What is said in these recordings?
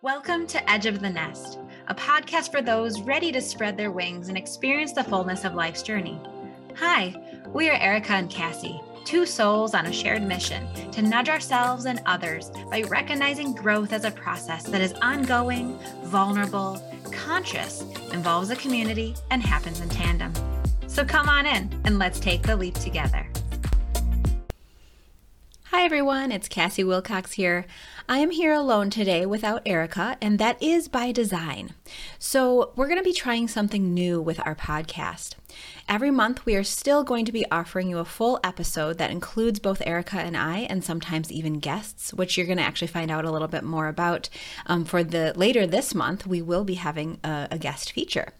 Welcome to Edge of the Nest, a podcast for those ready to spread their wings and experience the fullness of life's journey. Hi, we are Erica and Cassie, two souls on a shared mission to nudge ourselves and others by recognizing growth as a process that is ongoing, vulnerable, conscious, involves a community, and happens in tandem. So come on in and let's take the leap together. Hi everyone, it's Cassie Wilcox here. I am here alone today without Erica, and that is by design. So, we're going to be trying something new with our podcast. Every month, we are still going to be offering you a full episode that includes both Erica and I, and sometimes even guests, which you're going to actually find out a little bit more about. Um, for the later this month, we will be having a, a guest feature.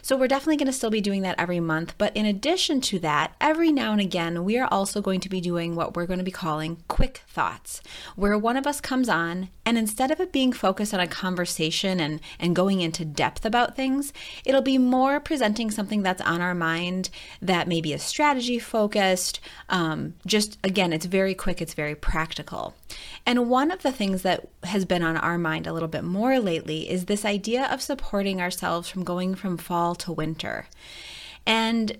So we're definitely going to still be doing that every month. But in addition to that, every now and again, we are also going to be doing what we're going to be calling quick thoughts, where one of us comes on and instead of it being focused on a conversation and, and going into depth about things, it'll be more presenting something that's on our mind that maybe is strategy focused. Um, just again, it's very quick, it's very practical. And one of the things that has been on our mind a little bit more lately is this idea of supporting ourselves from going from fall to winter. And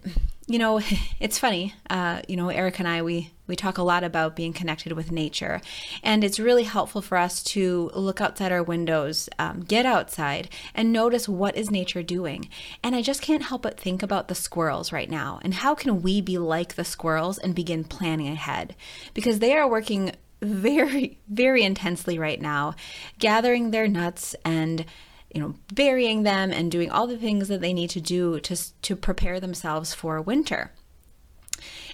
you know, it's funny. Uh, you know, Erica and I we we talk a lot about being connected with nature, and it's really helpful for us to look outside our windows, um, get outside, and notice what is nature doing. And I just can't help but think about the squirrels right now, and how can we be like the squirrels and begin planning ahead? Because they are working very, very intensely right now, gathering their nuts and you know burying them and doing all the things that they need to do to to prepare themselves for winter.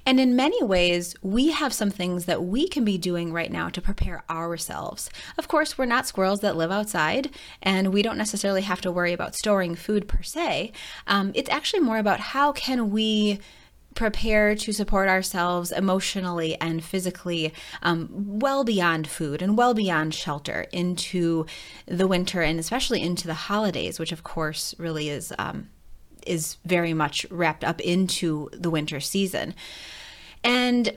And in many ways, we have some things that we can be doing right now to prepare ourselves. Of course, we're not squirrels that live outside, and we don't necessarily have to worry about storing food per se. Um, it's actually more about how can we prepare to support ourselves emotionally and physically um, well beyond food and well beyond shelter into the winter and especially into the holidays, which of course really is um, is very much wrapped up into the winter season. And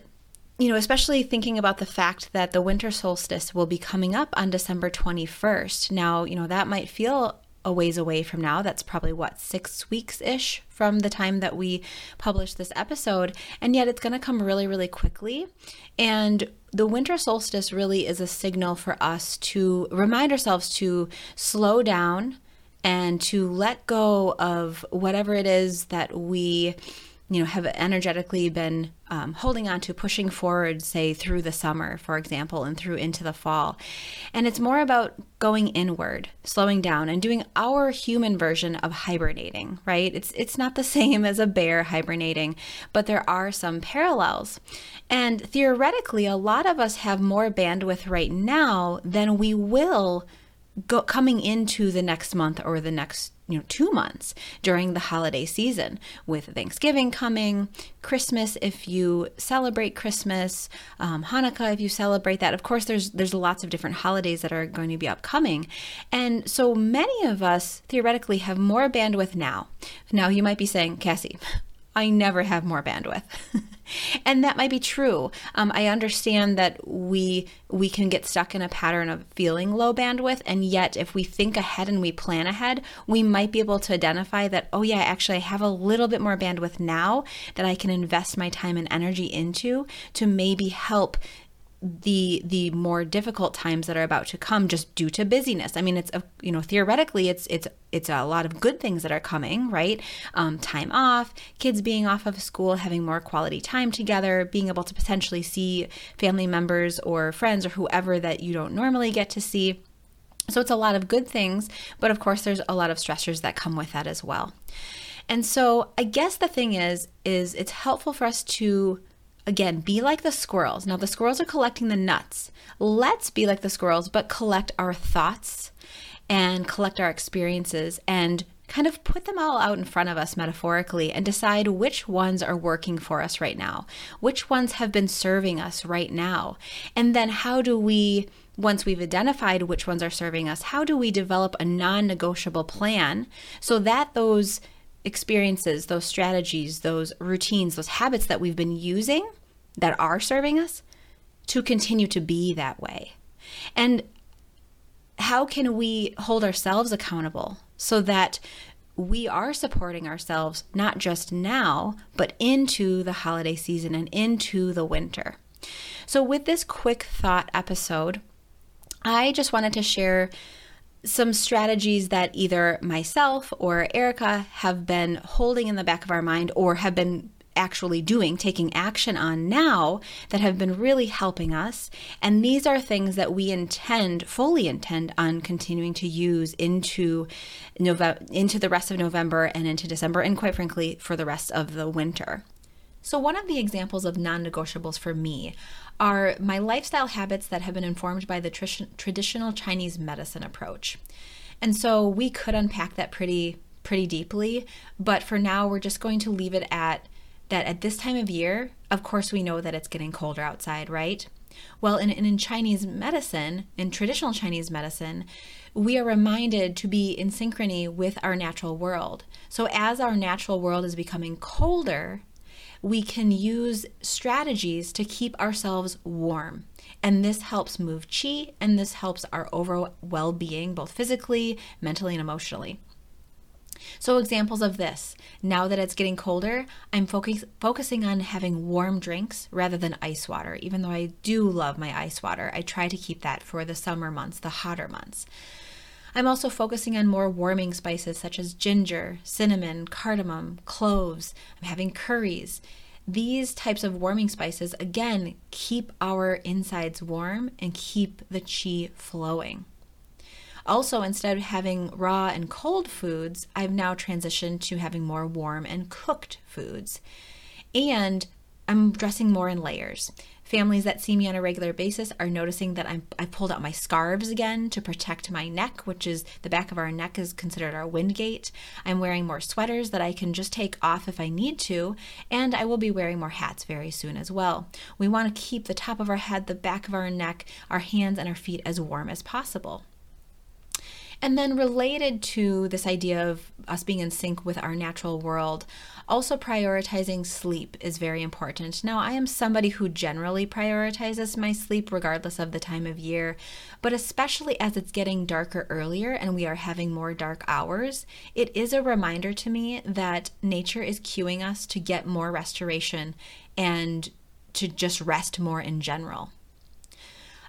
you know, especially thinking about the fact that the winter solstice will be coming up on December 21st. Now, you know, that might feel a ways away from now. That's probably what, six weeks ish from the time that we publish this episode. And yet it's going to come really, really quickly. And the winter solstice really is a signal for us to remind ourselves to slow down and to let go of whatever it is that we you know have energetically been um, holding on to pushing forward say through the summer for example and through into the fall. And it's more about going inward slowing down and doing our human version of hibernating right? It's it's not the same as a bear hibernating but there are some parallels. And theoretically a lot of us have more bandwidth right now than we will go, coming into the next month or the next you know two months during the holiday season with thanksgiving coming christmas if you celebrate christmas um, hanukkah if you celebrate that. Of course there's there's lots of different holidays that are going to be upcoming. And so many of us theoretically have more bandwidth now. Now you might be saying cassie I never have more bandwidth. and that might be true. Um, I understand that we we can get stuck in a pattern of feeling low bandwidth, and yet if we think ahead and we plan ahead, we might be able to identify that. Oh yeah, actually, I have a little bit more bandwidth now that I can invest my time and energy into to maybe help the the more difficult times that are about to come just due to busyness. I mean, it's a, you know theoretically it's it's it's a lot of good things that are coming, right? Um, time off, kids being off of school, having more quality time together, being able to potentially see family members or friends or whoever that you don't normally get to see. So it's a lot of good things, but of course there's a lot of stressors that come with that as well. And so I guess the thing is is it's helpful for us to Again, be like the squirrels. Now, the squirrels are collecting the nuts. Let's be like the squirrels, but collect our thoughts and collect our experiences and kind of put them all out in front of us metaphorically and decide which ones are working for us right now, which ones have been serving us right now. And then how do we, once we've identified which ones are serving us, how do we develop a non negotiable plan so that those experiences, those strategies, those routines, those habits that we've been using that are serving us to continue to be that way. And how can we hold ourselves accountable so that we are supporting ourselves not just now, but into the holiday season and into the winter? So, with this quick thought episode, I just wanted to share some strategies that either myself or Erica have been holding in the back of our mind or have been actually doing, taking action on now that have been really helping us. And these are things that we intend, fully intend on continuing to use into November, into the rest of November and into December, and quite frankly, for the rest of the winter. So, one of the examples of non negotiables for me are my lifestyle habits that have been informed by the tr- traditional Chinese medicine approach. And so we could unpack that pretty pretty deeply, but for now we're just going to leave it at that at this time of year, of course, we know that it's getting colder outside, right? Well, in, in Chinese medicine, in traditional Chinese medicine, we are reminded to be in synchrony with our natural world. So, as our natural world is becoming colder, we can use strategies to keep ourselves warm. And this helps move chi and this helps our overall well being, both physically, mentally, and emotionally. So, examples of this now that it's getting colder, I'm focus- focusing on having warm drinks rather than ice water. Even though I do love my ice water, I try to keep that for the summer months, the hotter months. I'm also focusing on more warming spices such as ginger, cinnamon, cardamom, cloves. I'm having curries. These types of warming spices, again, keep our insides warm and keep the chi flowing. Also, instead of having raw and cold foods, I've now transitioned to having more warm and cooked foods. And I'm dressing more in layers. Families that see me on a regular basis are noticing that I'm, I pulled out my scarves again to protect my neck, which is the back of our neck is considered our wind gate. I'm wearing more sweaters that I can just take off if I need to, and I will be wearing more hats very soon as well. We want to keep the top of our head, the back of our neck, our hands, and our feet as warm as possible. And then, related to this idea of us being in sync with our natural world, also prioritizing sleep is very important. Now, I am somebody who generally prioritizes my sleep regardless of the time of year, but especially as it's getting darker earlier and we are having more dark hours, it is a reminder to me that nature is cueing us to get more restoration and to just rest more in general.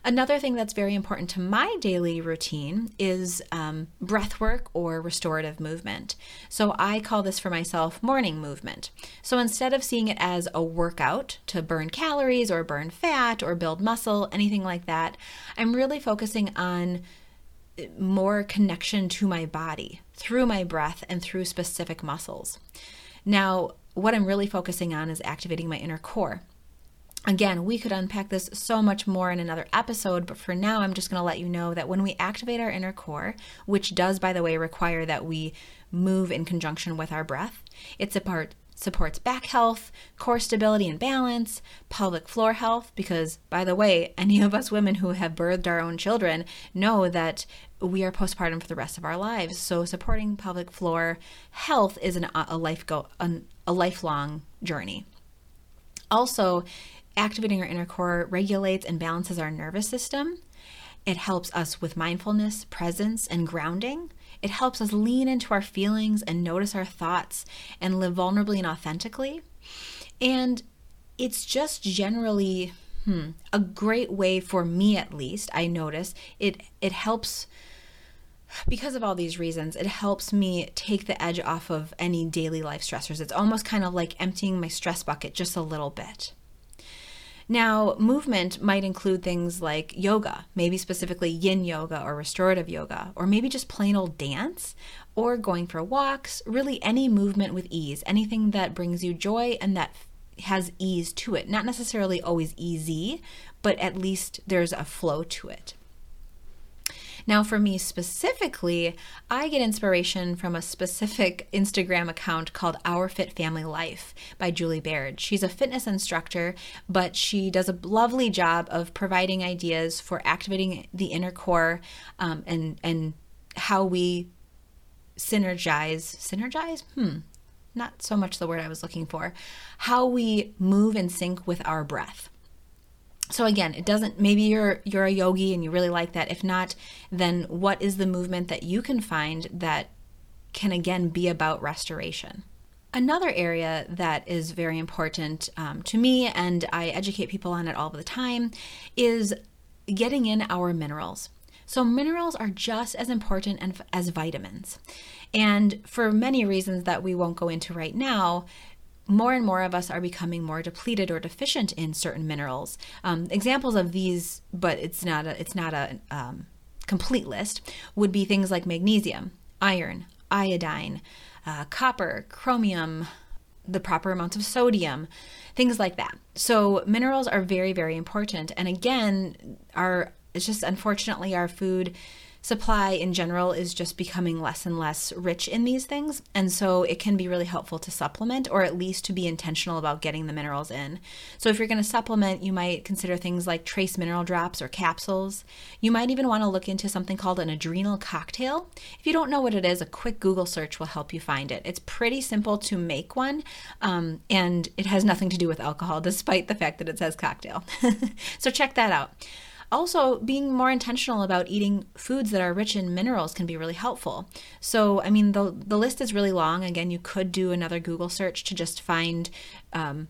Another thing that's very important to my daily routine is um, breath work or restorative movement. So I call this for myself morning movement. So instead of seeing it as a workout to burn calories or burn fat or build muscle, anything like that, I'm really focusing on more connection to my body through my breath and through specific muscles. Now, what I'm really focusing on is activating my inner core. Again, we could unpack this so much more in another episode, but for now, I'm just going to let you know that when we activate our inner core, which does, by the way, require that we move in conjunction with our breath, it support, supports back health, core stability and balance, pelvic floor health, because, by the way, any of us women who have birthed our own children know that we are postpartum for the rest of our lives. So, supporting pelvic floor health is an, a, life go, an, a lifelong journey. Also, activating our inner core regulates and balances our nervous system. It helps us with mindfulness, presence, and grounding. It helps us lean into our feelings and notice our thoughts and live vulnerably and authentically. And it's just generally hmm, a great way for me at least, I notice it it helps because of all these reasons, it helps me take the edge off of any daily life stressors. It's almost kind of like emptying my stress bucket just a little bit. Now, movement might include things like yoga, maybe specifically yin yoga or restorative yoga, or maybe just plain old dance, or going for walks, really any movement with ease, anything that brings you joy and that has ease to it. Not necessarily always easy, but at least there's a flow to it. Now, for me specifically, I get inspiration from a specific Instagram account called Our Fit Family Life by Julie Baird. She's a fitness instructor, but she does a lovely job of providing ideas for activating the inner core um, and and how we synergize. Synergize? Hmm. Not so much the word I was looking for. How we move in sync with our breath. So again it doesn't maybe you're you're a yogi and you really like that. If not then what is the movement that you can find that can again be about restoration? Another area that is very important um, to me and i educate people on it all the time is getting in our minerals. So minerals are just as important as vitamins. And for many reasons that we won't go into right now more and more of us are becoming more depleted or deficient in certain minerals. Um, examples of these, but it's not a, it's not a um, complete list, would be things like magnesium, iron, iodine, uh, copper, chromium, the proper amounts of sodium, things like that. So minerals are very very important, and again, our it's just unfortunately our food supply in general is just becoming less and less rich in these things. And so it can be really helpful to supplement or at least to be intentional about getting the minerals in. So if you're going to supplement, you might consider things like trace mineral drops or capsules. You might even want to look into something called an adrenal cocktail. If you don't know what it is, a quick Google search will help you find it. It's pretty simple to make one, um, and it has nothing to do with alcohol, despite the fact that it says cocktail. so check that out. Also, being more intentional about eating foods that are rich in minerals can be really helpful. So, I mean, the, the list is really long. Again, you could do another Google search to just find um,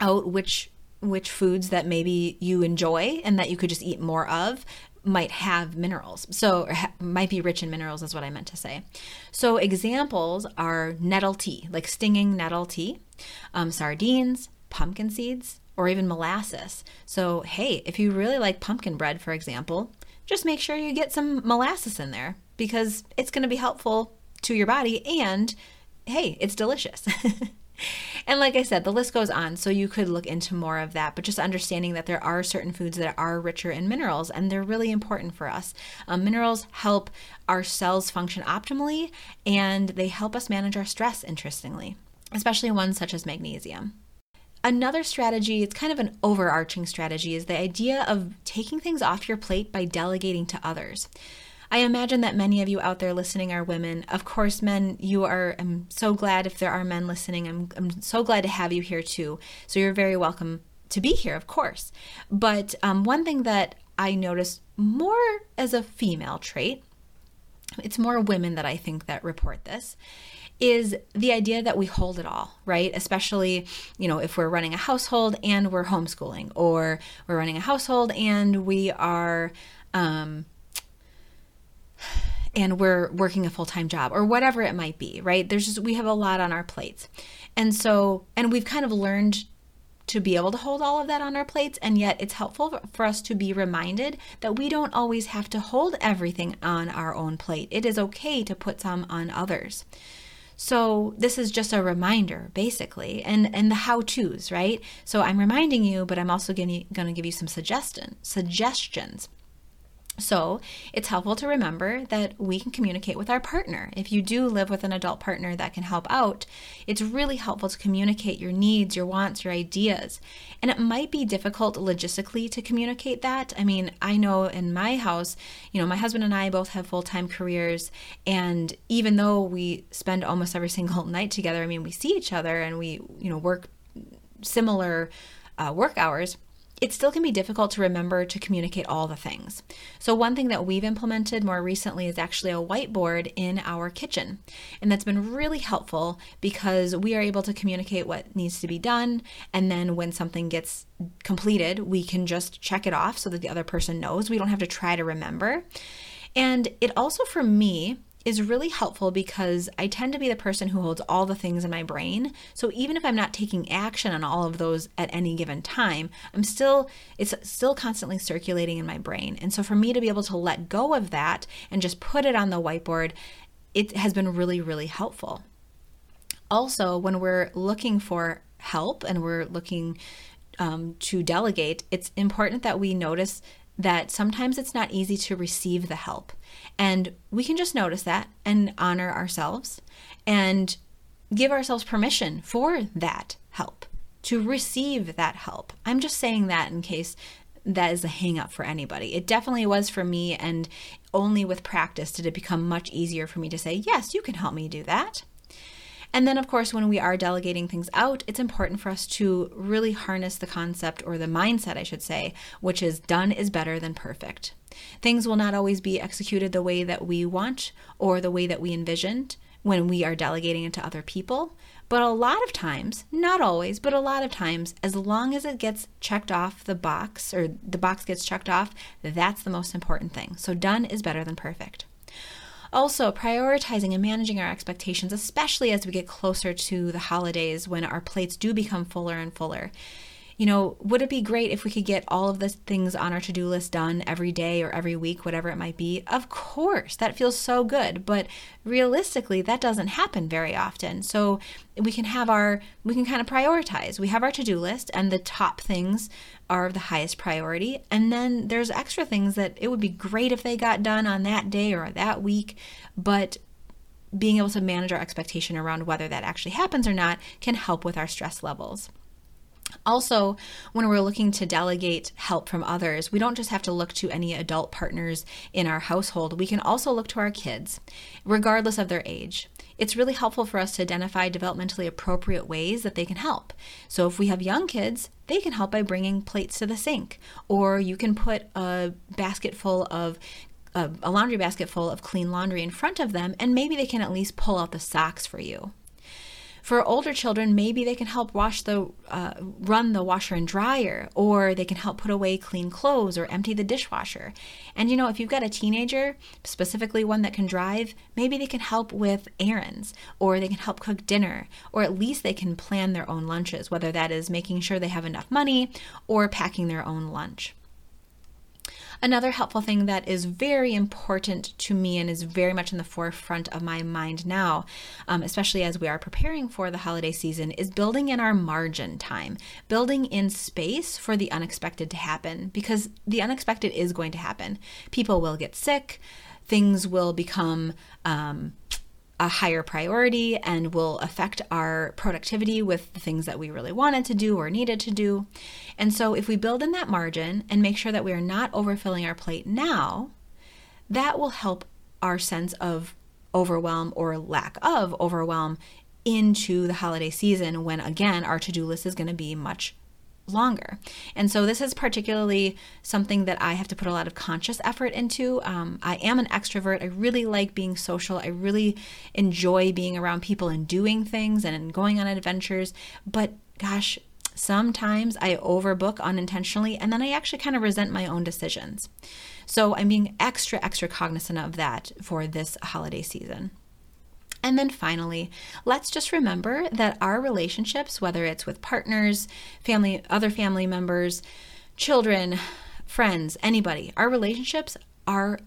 out which which foods that maybe you enjoy and that you could just eat more of might have minerals. So, ha- might be rich in minerals, is what I meant to say. So, examples are nettle tea, like stinging nettle tea, um, sardines, pumpkin seeds, or even molasses. So, hey, if you really like pumpkin bread, for example, just make sure you get some molasses in there because it's going to be helpful to your body and hey, it's delicious. and like I said, the list goes on, so you could look into more of that, but just understanding that there are certain foods that are richer in minerals and they're really important for us. Um, minerals help our cells function optimally and they help us manage our stress, interestingly, especially ones such as magnesium. Another strategy, it's kind of an overarching strategy, is the idea of taking things off your plate by delegating to others. I imagine that many of you out there listening are women. Of course, men, you are, I'm so glad if there are men listening. I'm, I'm so glad to have you here too. So you're very welcome to be here, of course. But um, one thing that I notice more as a female trait, it's more women that I think that report this, is the idea that we hold it all, right? Especially, you know, if we're running a household and we're homeschooling, or we're running a household and we are, um, and we're working a full time job, or whatever it might be, right? There's just, we have a lot on our plates. And so, and we've kind of learned to be able to hold all of that on our plates, and yet it's helpful for us to be reminded that we don't always have to hold everything on our own plate. It is okay to put some on others. So this is just a reminder, basically, and and the how tos, right? So I'm reminding you, but I'm also going to give you some suggestion suggestions. So it's helpful to remember that we can communicate with our partner. If you do live with an adult partner that can help out, it's really helpful to communicate your needs, your wants, your ideas. And it might be difficult logistically to communicate that. I mean, I know in my house, you know, my husband and I both have full time careers. And even though we spend almost every single night together, I mean, we see each other and we, you know, work similar uh, work hours it still can be difficult to remember to communicate all the things. So, one thing that we've implemented more recently is actually a whiteboard in our kitchen. And that's been really helpful because we are able to communicate what needs to be done. And then when something gets completed, we can just check it off so that the other person knows. We don't have to try to remember. And it also, for me, is really helpful because I tend to be the person who holds all the things in my brain. So even if I'm not taking action on all of those at any given time, I'm still it's still constantly circulating in my brain. And so for me to be able to let go of that and just put it on the whiteboard, it has been really really helpful. Also, when we're looking for help and we're looking um, to delegate, it's important that we notice that sometimes it's not easy to receive the help. And we can just notice that and honor ourselves and give ourselves permission for that help, to receive that help. I'm just saying that in case that is a hang up for anybody. It definitely was for me, and only with practice did it become much easier for me to say, Yes, you can help me do that. And then, of course, when we are delegating things out, it's important for us to really harness the concept or the mindset, I should say, which is done is better than perfect. Things will not always be executed the way that we want or the way that we envisioned when we are delegating it to other people. But a lot of times, not always, but a lot of times, as long as it gets checked off the box or the box gets checked off, that's the most important thing. So done is better than perfect. Also, prioritizing and managing our expectations, especially as we get closer to the holidays when our plates do become fuller and fuller you know, would it be great if we could get all of the things on our to do list done every day or every week, whatever it might be? Of course, that feels so good. But realistically, that doesn't happen very often. So we can have our, we can kind of prioritize. We have our to do list, and the top things are of the highest priority. And then there's extra things that it would be great if they got done on that day or that week. But being able to manage our expectation around whether that actually happens or not can help with our stress levels. Also, when we're looking to delegate help from others, we don't just have to look to any adult partners in our household. We can also look to our kids, regardless of their age. It's really helpful for us to identify developmentally appropriate ways that they can help. So, if we have young kids, they can help by bringing plates to the sink, or you can put a basket full of a laundry basket full of clean laundry in front of them, and maybe they can at least pull out the socks for you. For older children, maybe they can help wash the uh, run the washer and dryer, or they can help put away clean clothes or empty the dishwasher. And you know, if you've got a teenager, specifically one that can drive, maybe they can help with errands, or they can help cook dinner, or at least they can plan their own lunches, whether that is making sure they have enough money or packing their own lunch. Another helpful thing that is very important to me and is very much in the forefront of my mind now, um, especially as we are preparing for the holiday season, is building in our margin time, building in space for the unexpected to happen, because the unexpected is going to happen. People will get sick, things will become um, a higher priority and will affect our productivity with the things that we really wanted to do or needed to do. And so, if we build in that margin and make sure that we are not overfilling our plate now, that will help our sense of overwhelm or lack of overwhelm into the holiday season when, again, our to do list is going to be much longer. And so this is particularly something that I have to put a lot of conscious effort into. Um, I am an extrovert. I really like being social. I really enjoy being around people and doing things and going on adventures. But gosh, sometimes I overbook unintentionally and then I actually kind of resent my own decisions. So I'm being extra, extra cognizant of that for this holiday season. And then finally, let's just remember that our relationships, whether it's with partners, family, other family members, children, friends, anybody, our relationships are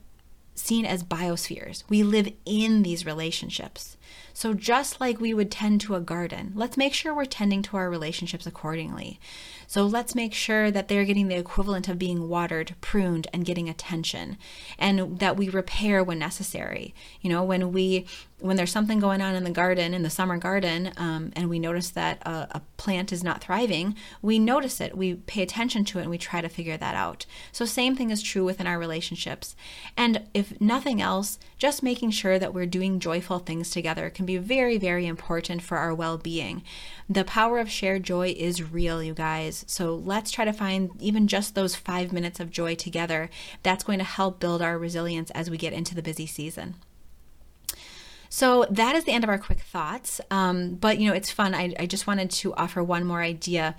seen as biospheres. We live in these relationships. So, just like we would tend to a garden, let's make sure we're tending to our relationships accordingly. So, let's make sure that they're getting the equivalent of being watered, pruned, and getting attention, and that we repair when necessary. You know, when we when there's something going on in the garden, in the summer garden, um, and we notice that a, a, plant is not thriving, we notice it, we pay attention to it, and we try to figure that out. So, same thing is true within our relationships. And if nothing else, just making sure that we're doing joyful things together can be very, very important for our well being. The power of shared joy is real, you guys. So, let's try to find even just those five minutes of joy together. That's going to help build our resilience as we get into the busy season. So that is the end of our quick thoughts. Um, but you know, it's fun. I, I just wanted to offer one more idea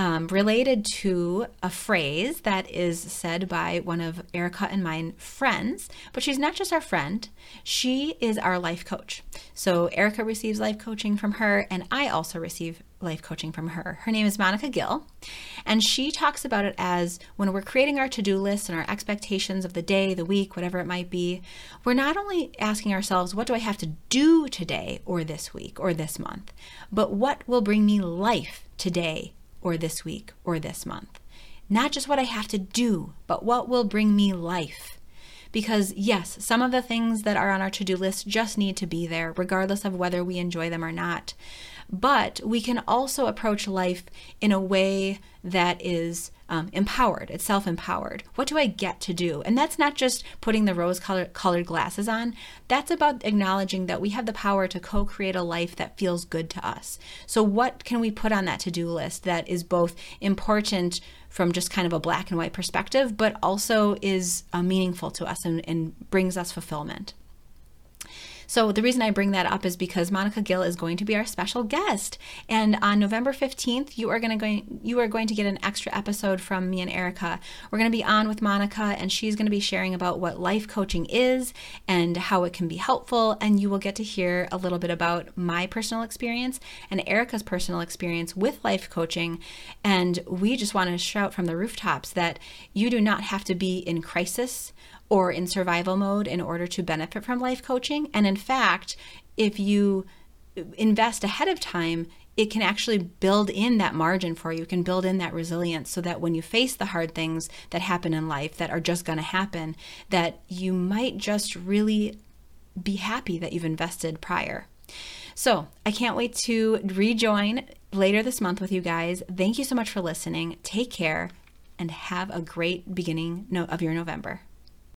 um, related to a phrase that is said by one of Erica and mine friends, but she's not just our friend, she is our life coach. So Erica receives life coaching from her, and I also receive life coaching from her. Her name is Monica Gill, and she talks about it as when we're creating our to do list and our expectations of the day, the week, whatever it might be, we're not only asking ourselves, what do I have to do today or this week or this month, but what will bring me life today or this week or this month. Not just what I have to do, but what will bring me life. Because, yes, some of the things that are on our to do list just need to be there, regardless of whether we enjoy them or not. But we can also approach life in a way that is um, empowered. It's self empowered. What do I get to do? And that's not just putting the rose colored glasses on, that's about acknowledging that we have the power to co create a life that feels good to us. So, what can we put on that to do list that is both important from just kind of a black and white perspective, but also is uh, meaningful to us and, and brings us fulfillment? So the reason I bring that up is because Monica Gill is going to be our special guest, and on November 15th, you are going to you are going to get an extra episode from me and Erica. We're going to be on with Monica, and she's going to be sharing about what life coaching is and how it can be helpful, and you will get to hear a little bit about my personal experience and Erica's personal experience with life coaching. And we just want to shout from the rooftops that you do not have to be in crisis or in survival mode in order to benefit from life coaching. And in fact, if you invest ahead of time, it can actually build in that margin for you, can build in that resilience so that when you face the hard things that happen in life that are just going to happen, that you might just really be happy that you've invested prior. So I can't wait to rejoin later this month with you guys. Thank you so much for listening. Take care and have a great beginning of your November.